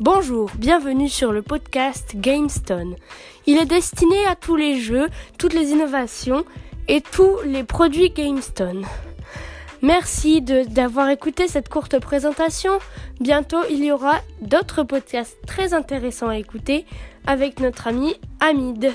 Bonjour, bienvenue sur le podcast GameStone. Il est destiné à tous les jeux, toutes les innovations et tous les produits GameStone. Merci d'avoir écouté cette courte présentation. Bientôt, il y aura d'autres podcasts très intéressants à écouter avec notre ami Hamid.